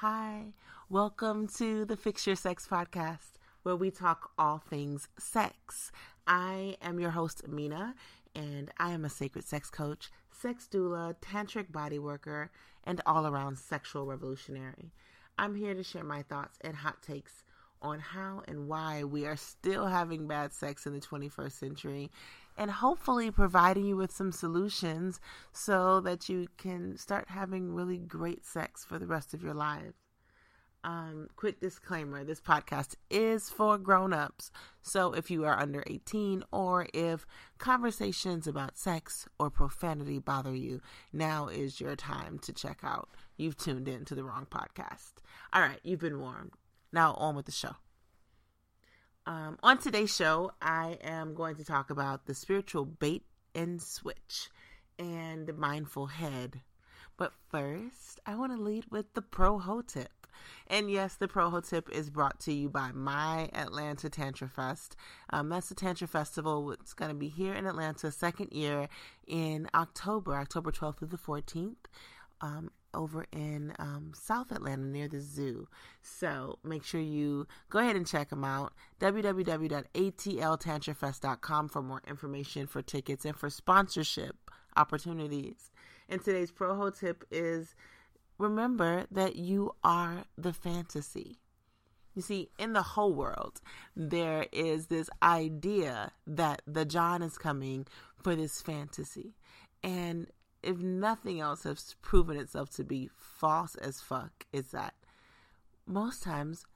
Hi, welcome to the Fix Your Sex podcast, where we talk all things sex. I am your host, Amina, and I am a sacred sex coach, sex doula, tantric body worker, and all around sexual revolutionary. I'm here to share my thoughts and hot takes on how and why we are still having bad sex in the 21st century and hopefully providing you with some solutions so that you can start having really great sex for the rest of your lives. Um, quick disclaimer this podcast is for grown ups. So if you are under 18 or if conversations about sex or profanity bother you, now is your time to check out. You've tuned in to the wrong podcast. All right, you've been warned. Now on with the show. Um, on today's show, I am going to talk about the spiritual bait and switch and the mindful head. But first, I want to lead with the pro ho tip. And yes, the pro ho tip is brought to you by my Atlanta Tantra Fest. Um, that's the Tantra Festival. It's going to be here in Atlanta, second year in October, October 12th through the 14th. Um, over in um, South Atlanta near the zoo. So make sure you go ahead and check them out. www.atltantrafest.com for more information for tickets and for sponsorship opportunities. And today's pro tip is remember that you are the fantasy. You see, in the whole world, there is this idea that the John is coming for this fantasy. And if nothing else has proven itself to be false as fuck, is that most times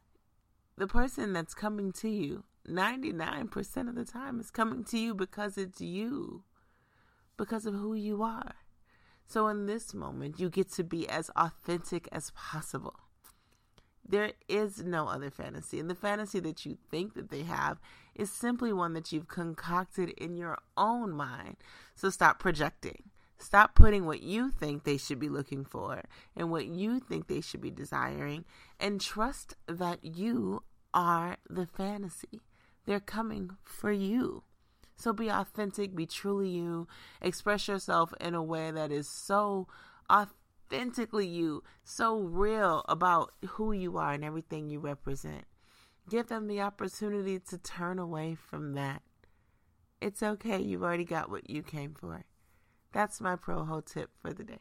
the person that's coming to you, 99% of the time, is coming to you because it's you, because of who you are. So in this moment, you get to be as authentic as possible. There is no other fantasy. And the fantasy that you think that they have is simply one that you've concocted in your own mind. So stop projecting. Stop putting what you think they should be looking for and what you think they should be desiring and trust that you are the fantasy. They're coming for you. So be authentic, be truly you, express yourself in a way that is so authentically you, so real about who you are and everything you represent. Give them the opportunity to turn away from that. It's okay, you've already got what you came for. That's my pro ho tip for the day.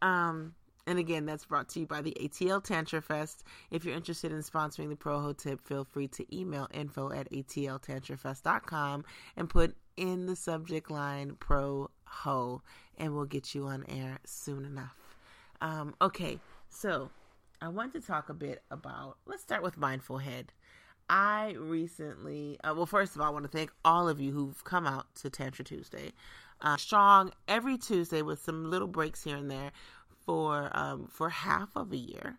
Um, and again, that's brought to you by the ATL Tantra Fest. If you're interested in sponsoring the Pro Ho Tip, feel free to email info at atltantrafest.com and put in the subject line Pro Ho, and we'll get you on air soon enough. Um, okay, so I want to talk a bit about, let's start with Mindful Head. I recently, uh, well, first of all, I want to thank all of you who've come out to Tantra Tuesday uh, strong every Tuesday with some little breaks here and there for um, for half of a year.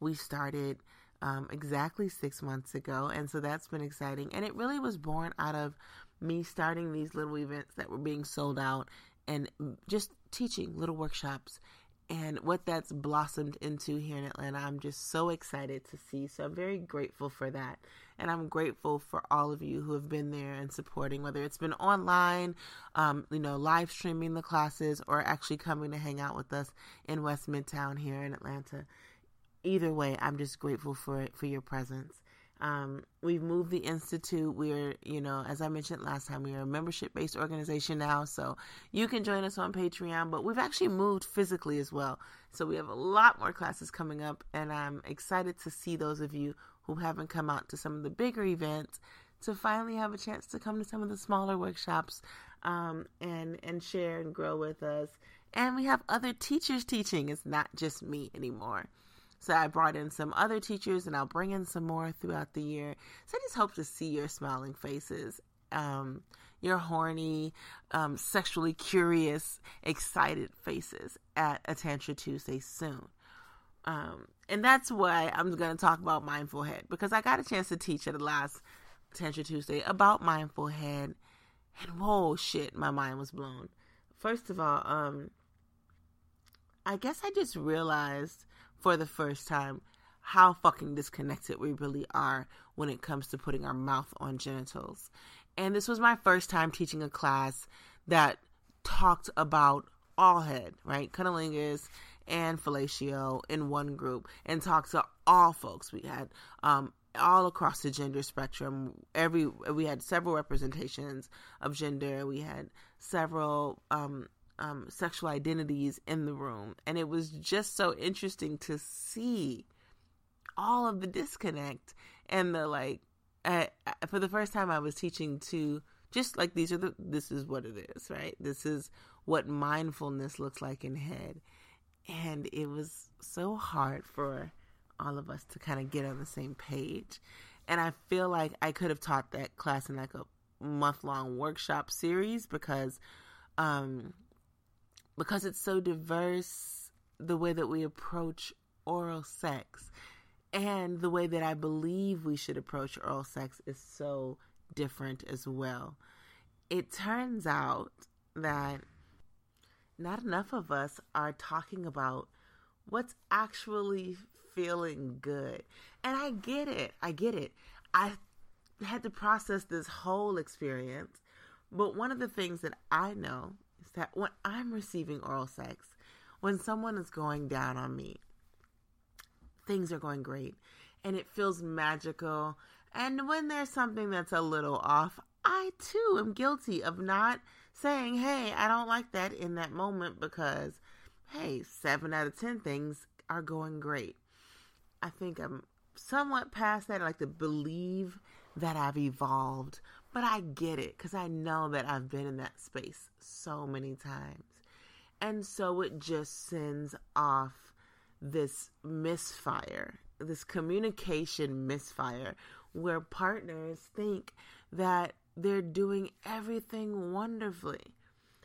We started um, exactly six months ago, and so that's been exciting. And it really was born out of me starting these little events that were being sold out and just teaching little workshops and what that's blossomed into here in Atlanta. I'm just so excited to see. So I'm very grateful for that. And I'm grateful for all of you who have been there and supporting, whether it's been online, um, you know, live streaming the classes, or actually coming to hang out with us in West Midtown here in Atlanta. Either way, I'm just grateful for it, for your presence. Um, we've moved the institute. We're, you know, as I mentioned last time, we are a membership based organization now, so you can join us on Patreon. But we've actually moved physically as well, so we have a lot more classes coming up, and I'm excited to see those of you who haven't come out to some of the bigger events to finally have a chance to come to some of the smaller workshops um, and and share and grow with us. And we have other teachers teaching. It's not just me anymore. So I brought in some other teachers and I'll bring in some more throughout the year. So I just hope to see your smiling faces, um, your horny, um, sexually curious, excited faces at a Tantra Tuesday soon. Um, and that's why I'm going to talk about Mindful Head because I got a chance to teach at the last Tantra Tuesday about Mindful Head. And whoa, shit, my mind was blown. First of all, um, I guess I just realized for the first time how fucking disconnected we really are when it comes to putting our mouth on genitals. And this was my first time teaching a class that talked about all head, right? Cunnilingus and fellatio in one group and talk to all folks. We had um, all across the gender spectrum. Every we had several representations of gender. We had several um, um, sexual identities in the room, and it was just so interesting to see all of the disconnect and the like. Uh, for the first time, I was teaching to just like these are the this is what it is, right? This is what mindfulness looks like in head, and it was so hard for all of us to kind of get on the same page. And I feel like I could have taught that class in like a month long workshop series because um because it's so diverse the way that we approach oral sex and the way that I believe we should approach oral sex is so different as well. It turns out that not enough of us are talking about what's actually feeling good. And I get it. I get it. I had to process this whole experience. But one of the things that I know is that when I'm receiving oral sex, when someone is going down on me, things are going great and it feels magical. And when there's something that's a little off, I too am guilty of not saying, hey, I don't like that in that moment because, hey, seven out of 10 things are going great. I think I'm somewhat past that. I like to believe that I've evolved, but I get it because I know that I've been in that space so many times. And so it just sends off this misfire, this communication misfire, where partners think that they're doing everything wonderfully.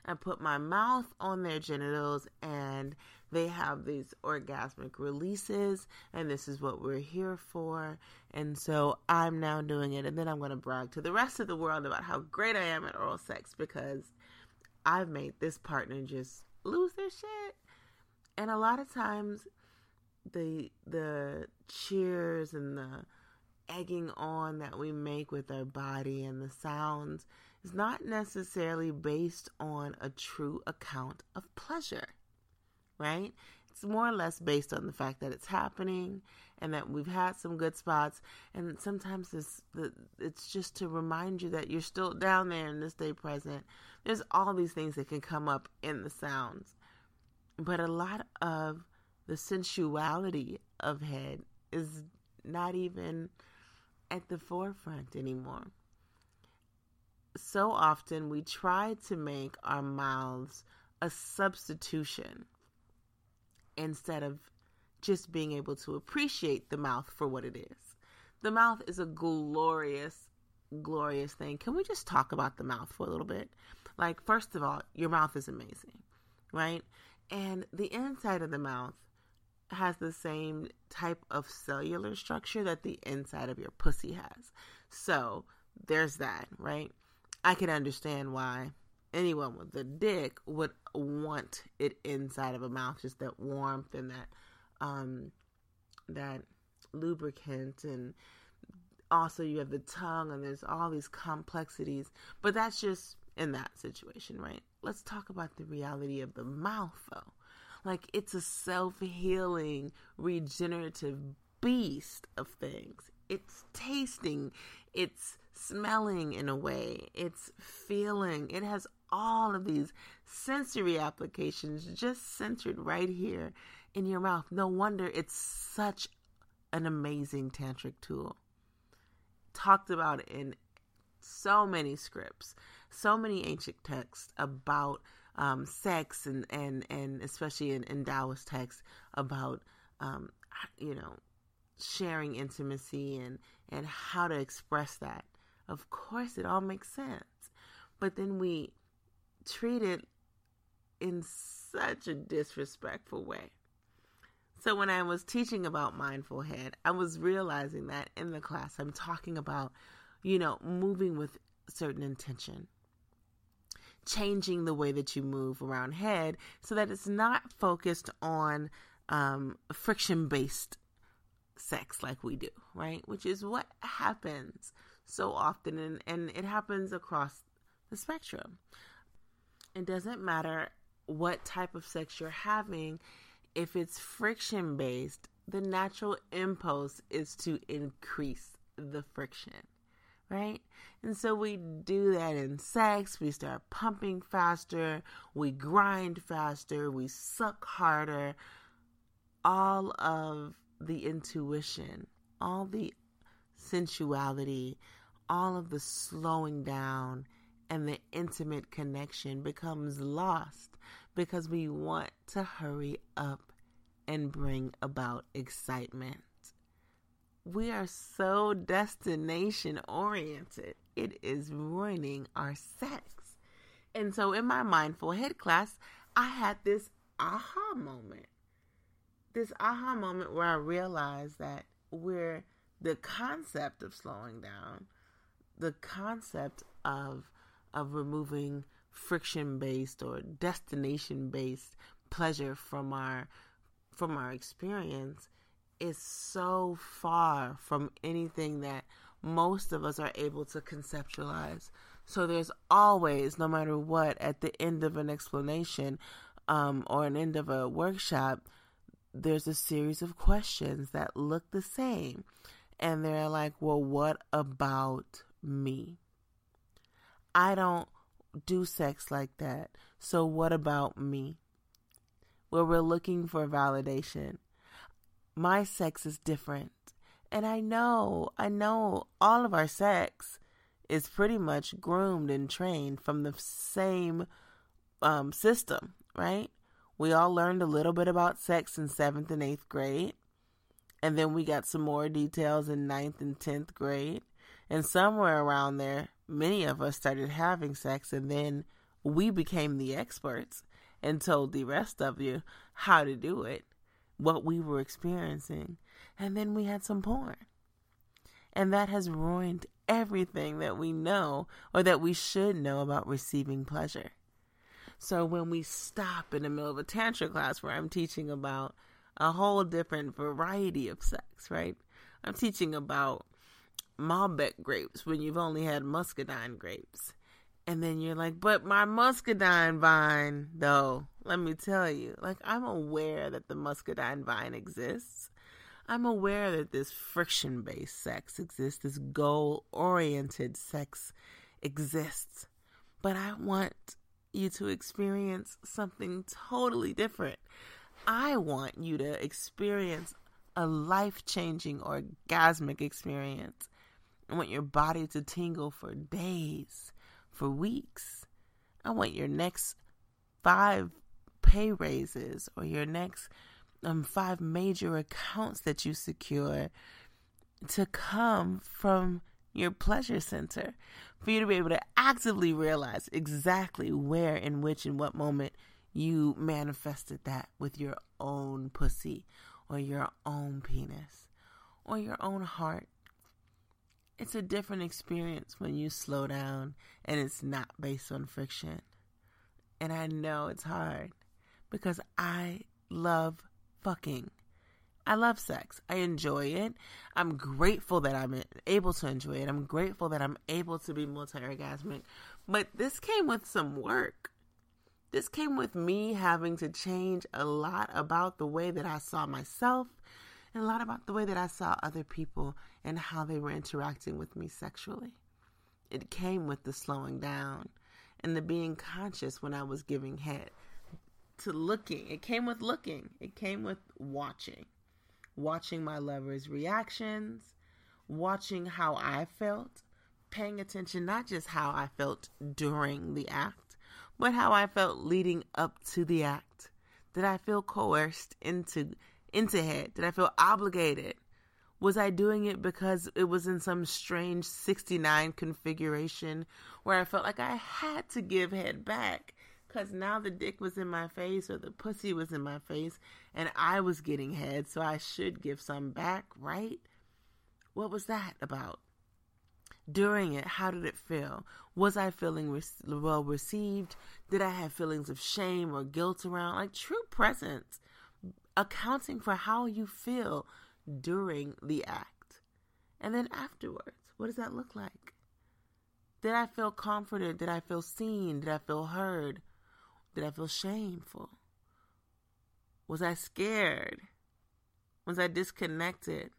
I put my mouth on their genitals and they have these orgasmic releases, and this is what we're here for. And so I'm now doing it, and then I'm going to brag to the rest of the world about how great I am at oral sex because I've made this partner just lose their shit. And a lot of times, the the cheers and the egging on that we make with our body and the sounds is not necessarily based on a true account of pleasure, right? It's more or less based on the fact that it's happening and that we've had some good spots. And sometimes it's, it's just to remind you that you're still down there and to stay present. There's all these things that can come up in the sounds. But a lot of the sensuality of head is not even at the forefront anymore. So often we try to make our mouths a substitution instead of just being able to appreciate the mouth for what it is. The mouth is a glorious, glorious thing. Can we just talk about the mouth for a little bit? Like, first of all, your mouth is amazing, right? And the inside of the mouth has the same type of cellular structure that the inside of your pussy has. So there's that, right? I can understand why anyone with a dick would want it inside of a mouth, just that warmth and that um that lubricant and also you have the tongue and there's all these complexities. But that's just in that situation, right? Let's talk about the reality of the mouth though. Like it's a self healing, regenerative beast of things. It's tasting, it's smelling in a way, it's feeling. It has all of these sensory applications just centered right here in your mouth. No wonder it's such an amazing tantric tool. Talked about in so many scripts, so many ancient texts about um, sex and, and, and especially in, in Taoist texts about, um, you know, sharing intimacy and, and how to express that. Of course, it all makes sense. But then we treat it in such a disrespectful way. So when I was teaching about mindful head, I was realizing that in the class I'm talking about, you know, moving with certain intention changing the way that you move around head so that it's not focused on um, friction based sex like we do, right? Which is what happens so often, and, and it happens across the spectrum. It doesn't matter what type of sex you're having, if it's friction based, the natural impulse is to increase the friction, right? And so we do that in sex. We start pumping faster, we grind faster, we suck harder. All of the intuition, all the sensuality, all of the slowing down and the intimate connection becomes lost because we want to hurry up and bring about excitement. We are so destination oriented, it is ruining our sex. And so, in my mindful head class, I had this aha moment. This aha moment where I realized that we're the concept of slowing down, the concept of of removing friction based or destination based pleasure from our from our experience is so far from anything that most of us are able to conceptualize. So there's always, no matter what, at the end of an explanation um, or an end of a workshop, there's a series of questions that look the same. And they're like, well, what about me? I don't do sex like that. So what about me? where we're looking for validation. My sex is different. And I know, I know all of our sex is pretty much groomed and trained from the same um, system, right? We all learned a little bit about sex in seventh and eighth grade. And then we got some more details in ninth and tenth grade. And somewhere around there, many of us started having sex, and then we became the experts and told the rest of you how to do it, what we were experiencing. And then we had some porn. And that has ruined everything that we know or that we should know about receiving pleasure. So when we stop in the middle of a tantra class where I'm teaching about a whole different variety of sex, right? I'm teaching about Malbec grapes when you've only had muscadine grapes. And then you're like, but my muscadine vine, though, let me tell you, like, I'm aware that the muscadine vine exists. I'm aware that this friction based sex exists, this goal oriented sex exists. But I want you to experience something totally different. I want you to experience a life changing orgasmic experience. I want your body to tingle for days for weeks. I want your next five pay raises or your next um, five major accounts that you secure to come from your pleasure center for you to be able to actively realize exactly where in which and what moment you manifested that with your own pussy or your own penis or your own heart it's a different experience when you slow down and it's not based on friction. And I know it's hard because I love fucking. I love sex. I enjoy it. I'm grateful that I'm able to enjoy it. I'm grateful that I'm able to be multi orgasmic. But this came with some work. This came with me having to change a lot about the way that I saw myself and a lot about the way that I saw other people and how they were interacting with me sexually. It came with the slowing down and the being conscious when I was giving head to looking. It came with looking, it came with watching. Watching my lover's reactions, watching how I felt, paying attention not just how I felt during the act, but how I felt leading up to the act. Did I feel coerced into into head? Did I feel obligated? Was I doing it because it was in some strange 69 configuration where I felt like I had to give head back because now the dick was in my face or the pussy was in my face and I was getting head, so I should give some back, right? What was that about? During it, how did it feel? Was I feeling re- well received? Did I have feelings of shame or guilt around? Like true presence accounting for how you feel during the act. And then afterwards, what does that look like? Did I feel comforted? Did I feel seen? Did I feel heard? Did I feel shameful? Was I scared? Was I disconnected?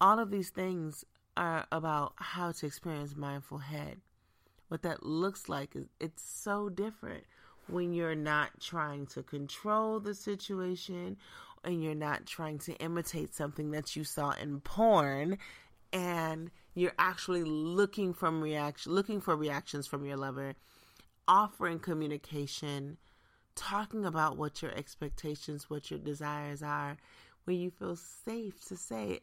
All of these things are about how to experience mindful head. What that looks like is it's so different when you're not trying to control the situation and you're not trying to imitate something that you saw in porn and you're actually looking from reaction looking for reactions from your lover offering communication talking about what your expectations what your desires are where you feel safe to say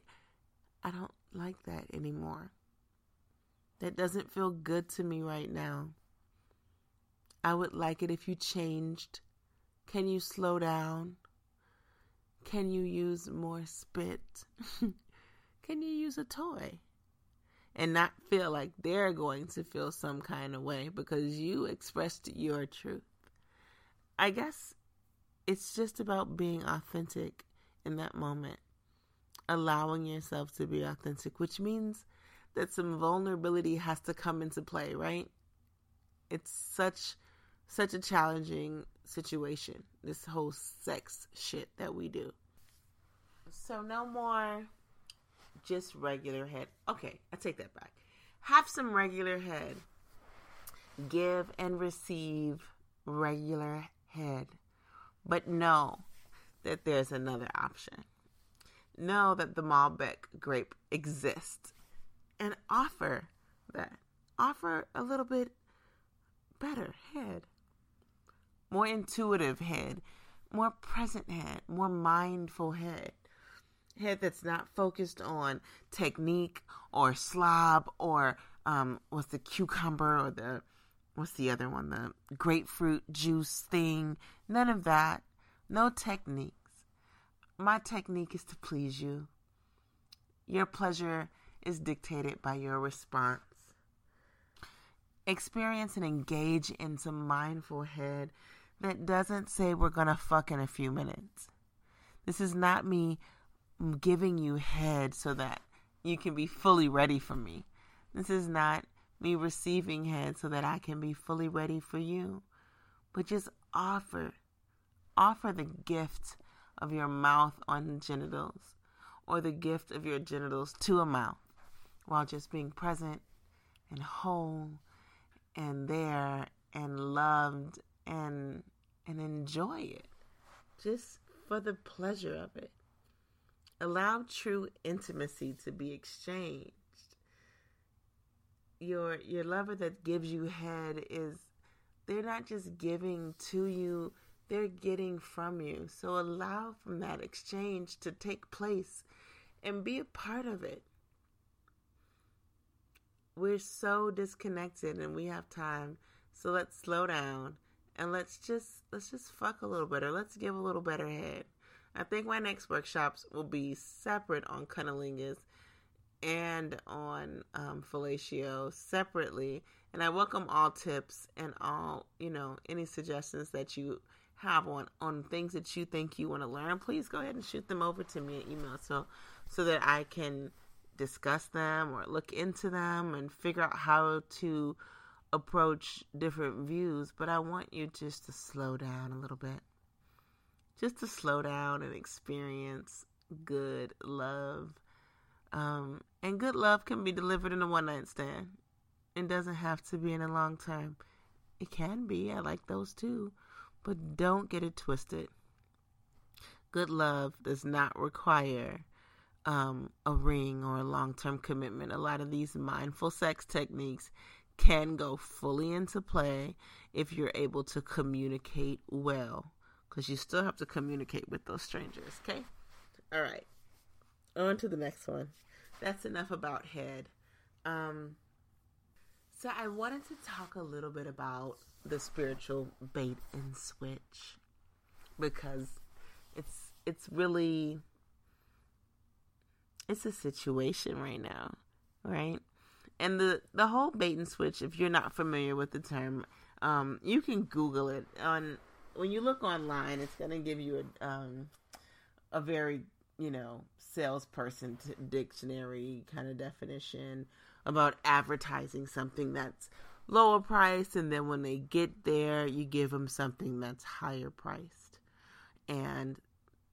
i don't like that anymore. That doesn't feel good to me right now. I would like it if you changed. Can you slow down can you use more spit can you use a toy? And not feel like they're going to feel some kind of way because you expressed your truth. I guess it's just about being authentic in that moment, allowing yourself to be authentic, which means that some vulnerability has to come into play, right? It's such such a challenging situation, this whole sex shit that we do. So no more just regular head. Okay, I take that back. Have some regular head. Give and receive regular head. But know that there's another option. Know that the Malbec grape exists and offer that. Offer a little bit better head, more intuitive head, more present head, more mindful head. Head that's not focused on technique or slob or um, what's the cucumber or the what's the other one? The grapefruit juice thing. None of that. No techniques. My technique is to please you. Your pleasure is dictated by your response experience and engage in some mindful head that doesn't say we're gonna fuck in a few minutes this is not me giving you head so that you can be fully ready for me. This is not me receiving head so that I can be fully ready for you. But just offer, offer the gift of your mouth on genitals or the gift of your genitals to a mouth while just being present and whole and there and loved and and enjoy it just for the pleasure of it Allow true intimacy to be exchanged. Your your lover that gives you head is they're not just giving to you, they're getting from you. So allow from that exchange to take place and be a part of it. We're so disconnected and we have time. So let's slow down and let's just let's just fuck a little better. Let's give a little better head. I think my next workshops will be separate on cunnilingus and on um, fellatio separately. And I welcome all tips and all, you know, any suggestions that you have on on things that you think you want to learn. Please go ahead and shoot them over to me in email so so that I can discuss them or look into them and figure out how to approach different views. But I want you just to slow down a little bit just to slow down and experience good love. Um, and good love can be delivered in a one night stand. It doesn't have to be in a long term. It can be. I like those too. But don't get it twisted. Good love does not require um, a ring or a long term commitment. A lot of these mindful sex techniques can go fully into play if you're able to communicate well because you still have to communicate with those strangers. Okay. All right. On to the next one. That's enough about head. Um, so I wanted to talk a little bit about the spiritual bait and switch because it's it's really it's a situation right now, right? And the the whole bait and switch, if you're not familiar with the term, um, you can Google it on when you look online, it's going to give you a um, a very you know salesperson t- dictionary kind of definition about advertising something that's lower priced, and then when they get there, you give them something that's higher priced, and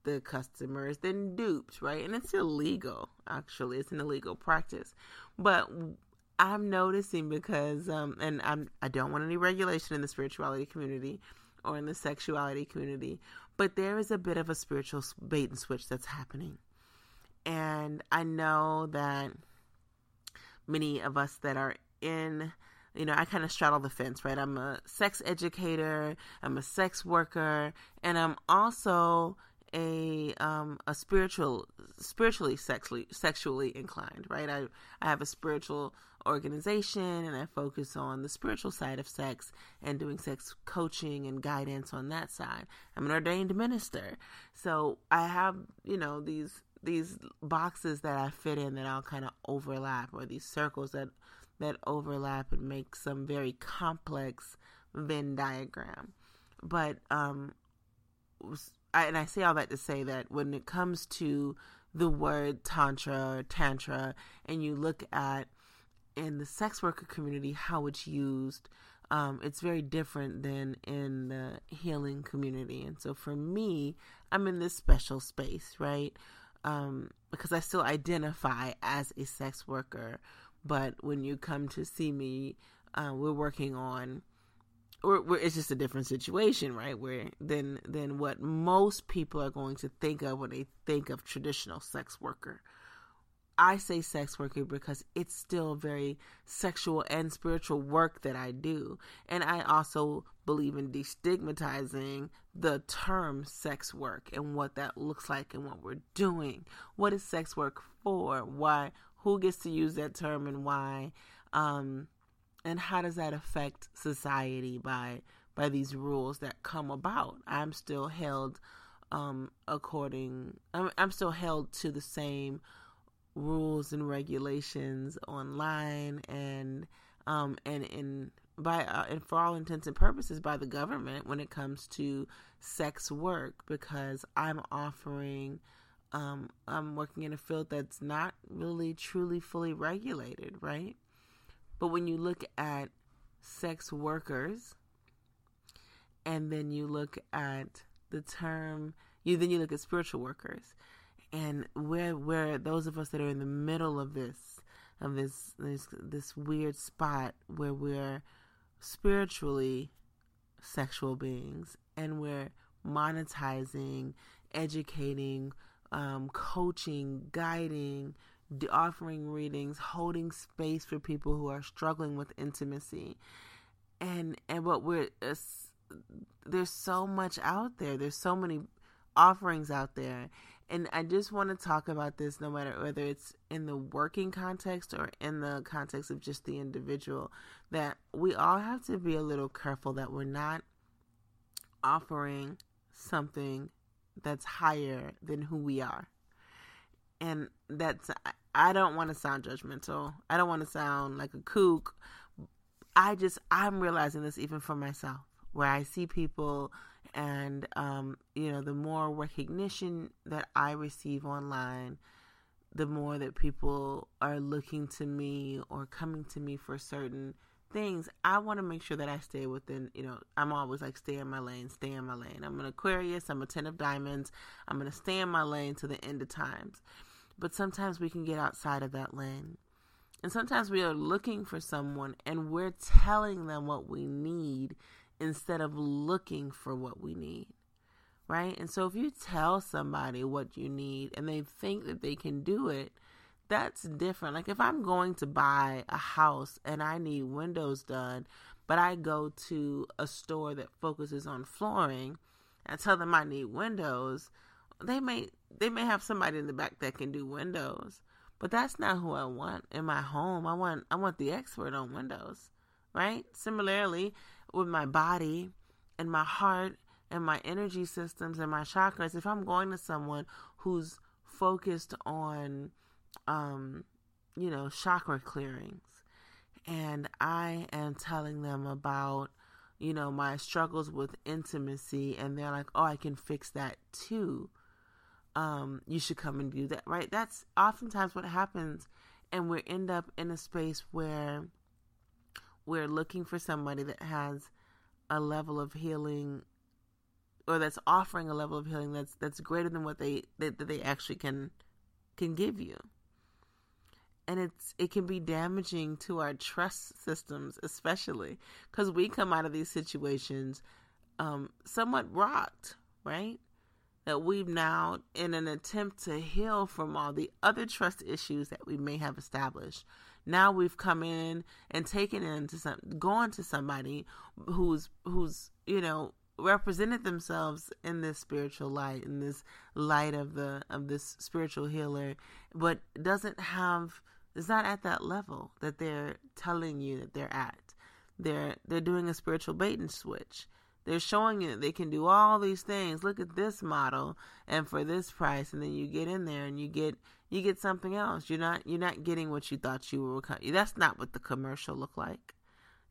the customer is then duped, right? And it's illegal, actually. It's an illegal practice. But I'm noticing because, um, and I'm, I don't want any regulation in the spirituality community or in the sexuality community, but there is a bit of a spiritual bait and switch that's happening. And I know that many of us that are in you know, I kind of straddle the fence, right? I'm a sex educator, I'm a sex worker, and I'm also a um a spiritual spiritually sexually sexually inclined, right? I I have a spiritual organization and I focus on the spiritual side of sex and doing sex coaching and guidance on that side. I'm an ordained minister. So I have, you know, these these boxes that I fit in that all kind of overlap or these circles that that overlap and make some very complex Venn diagram. But um I, and I say all that to say that when it comes to the word tantra or tantra and you look at in the sex worker community how it's used um, it's very different than in the healing community. And so for me i'm in this special space right? Um, because i still identify as a sex worker. But when you come to see me uh, we're working on we're, it's just a different situation, right? Where than than what most people are going to think of when they think of traditional sex worker. I say sex worker because it's still very sexual and spiritual work that I do. And I also believe in destigmatizing the term sex work and what that looks like and what we're doing. What is sex work for? Why? Who gets to use that term and why? Um, and how does that affect society by by these rules that come about? I'm still held um, according. I'm, I'm still held to the same rules and regulations online and um and in by uh, and for all intents and purposes by the government when it comes to sex work because I'm offering um I'm working in a field that's not really truly fully regulated, right? But when you look at sex workers and then you look at the term you then you look at spiritual workers. And where where those of us that are in the middle of this of this this this weird spot where we're spiritually sexual beings and we're monetizing educating um, coaching guiding offering readings holding space for people who are struggling with intimacy. And and what we're there's so much out there. There's so many offerings out there. And I just want to talk about this no matter whether it's in the working context or in the context of just the individual, that we all have to be a little careful that we're not offering something that's higher than who we are. And that's, I don't want to sound judgmental. I don't want to sound like a kook. I just, I'm realizing this even for myself, where I see people and um, you know the more recognition that i receive online the more that people are looking to me or coming to me for certain things i want to make sure that i stay within you know i'm always like stay in my lane stay in my lane i'm an aquarius i'm a ten of diamonds i'm to stay in my lane to the end of times but sometimes we can get outside of that lane and sometimes we are looking for someone and we're telling them what we need instead of looking for what we need. Right? And so if you tell somebody what you need and they think that they can do it, that's different. Like if I'm going to buy a house and I need windows done, but I go to a store that focuses on flooring and tell them I need windows, they may they may have somebody in the back that can do windows. But that's not who I want in my home. I want I want the expert on windows. Right? Similarly, with my body and my heart and my energy systems and my chakras, if I'm going to someone who's focused on, um, you know, chakra clearings, and I am telling them about, you know, my struggles with intimacy, and they're like, oh, I can fix that too. Um, you should come and do that, right? That's oftentimes what happens, and we end up in a space where we're looking for somebody that has a level of healing or that's offering a level of healing that's that's greater than what they that, that they actually can can give you and it's it can be damaging to our trust systems especially because we come out of these situations um, somewhat rocked right that we've now in an attempt to heal from all the other trust issues that we may have established. Now we've come in and taken into some gone to somebody who's who's you know represented themselves in this spiritual light in this light of the of this spiritual healer but doesn't have is not at that level that they're telling you that they're at. They're they're doing a spiritual bait and switch they're showing you that they can do all these things look at this model and for this price and then you get in there and you get you get something else you're not you're not getting what you thought you were that's not what the commercial looked like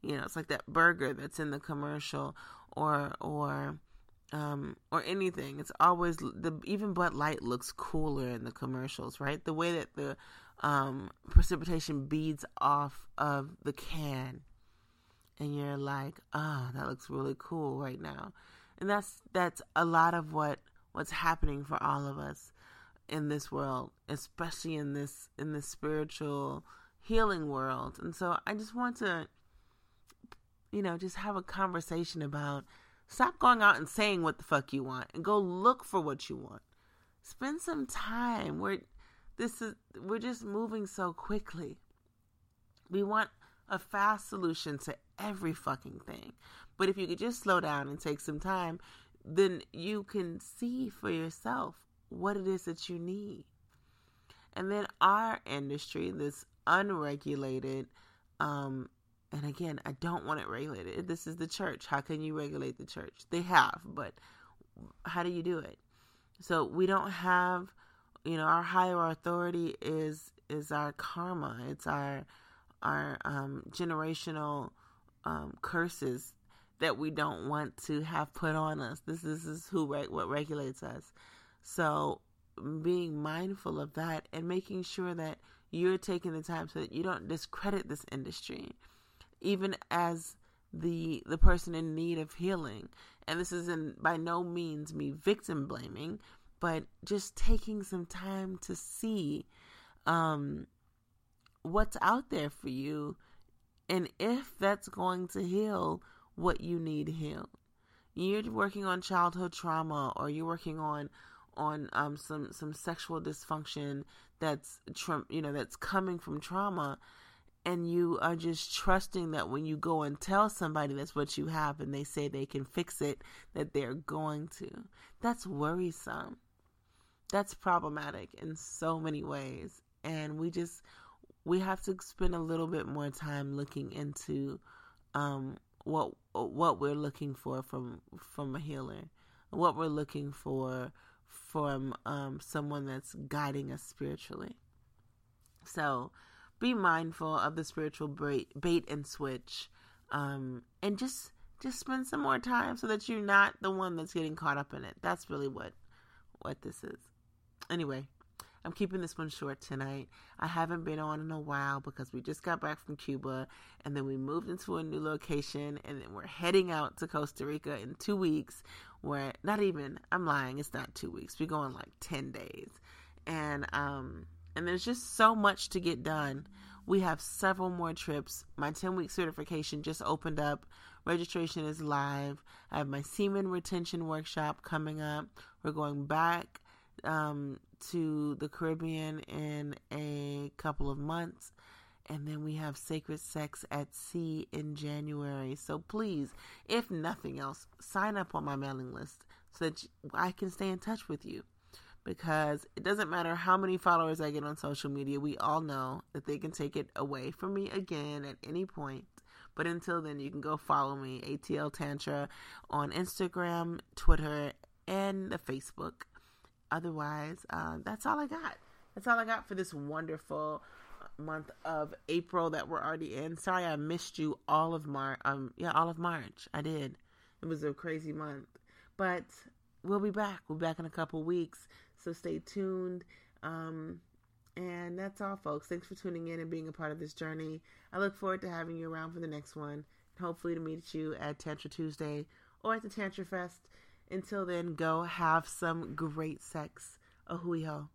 you know it's like that burger that's in the commercial or or um, or anything. It's always the even Bud Light looks cooler in the commercials, right? The way that the um, precipitation beads off of the can, and you're like, "Oh, that looks really cool right now," and that's that's a lot of what what's happening for all of us in this world, especially in this in this spiritual healing world. And so, I just want to you know, just have a conversation about stop going out and saying what the fuck you want and go look for what you want. Spend some time. We're this is we're just moving so quickly. We want a fast solution to every fucking thing. But if you could just slow down and take some time, then you can see for yourself what it is that you need. And then our industry, this unregulated um, and again, I don't want it regulated. This is the church. How can you regulate the church? They have, but how do you do it? So we don't have, you know, our higher authority is is our karma. It's our our um, generational um, curses that we don't want to have put on us. This, this is who what regulates us. So being mindful of that and making sure that you're taking the time so that you don't discredit this industry even as the the person in need of healing. And this isn't by no means me victim blaming, but just taking some time to see um, what's out there for you and if that's going to heal what you need healed. You're working on childhood trauma or you're working on on um, some some sexual dysfunction that's you know that's coming from trauma and you are just trusting that when you go and tell somebody that's what you have and they say they can fix it, that they're going to. That's worrisome. That's problematic in so many ways. And we just, we have to spend a little bit more time looking into um, what what we're looking for from from a healer, what we're looking for from um, someone that's guiding us spiritually. So, be mindful of the spiritual bait, and switch, um, and just just spend some more time so that you're not the one that's getting caught up in it. That's really what what this is. Anyway, I'm keeping this one short tonight. I haven't been on in a while because we just got back from Cuba and then we moved into a new location and then we're heading out to Costa Rica in two weeks. Where not even I'm lying, it's not two weeks. We're going like ten days. And um and there's just so much to get done. We have several more trips. My 10 week certification just opened up. Registration is live. I have my semen retention workshop coming up. We're going back um, to the Caribbean in a couple of months. And then we have Sacred Sex at Sea in January. So please, if nothing else, sign up on my mailing list so that I can stay in touch with you because it doesn't matter how many followers I get on social media, we all know that they can take it away from me again at any point. But until then, you can go follow me, ATL Tantra, on Instagram, Twitter, and the Facebook. Otherwise, uh, that's all I got. That's all I got for this wonderful month of April that we're already in. Sorry, I missed you all of March. Um, yeah, all of March. I did. It was a crazy month, but we'll be back. We'll be back in a couple weeks. So stay tuned. Um, and that's all, folks. Thanks for tuning in and being a part of this journey. I look forward to having you around for the next one. Hopefully, to meet you at Tantra Tuesday or at the Tantra Fest Until then, go have some great sex. A hui ho.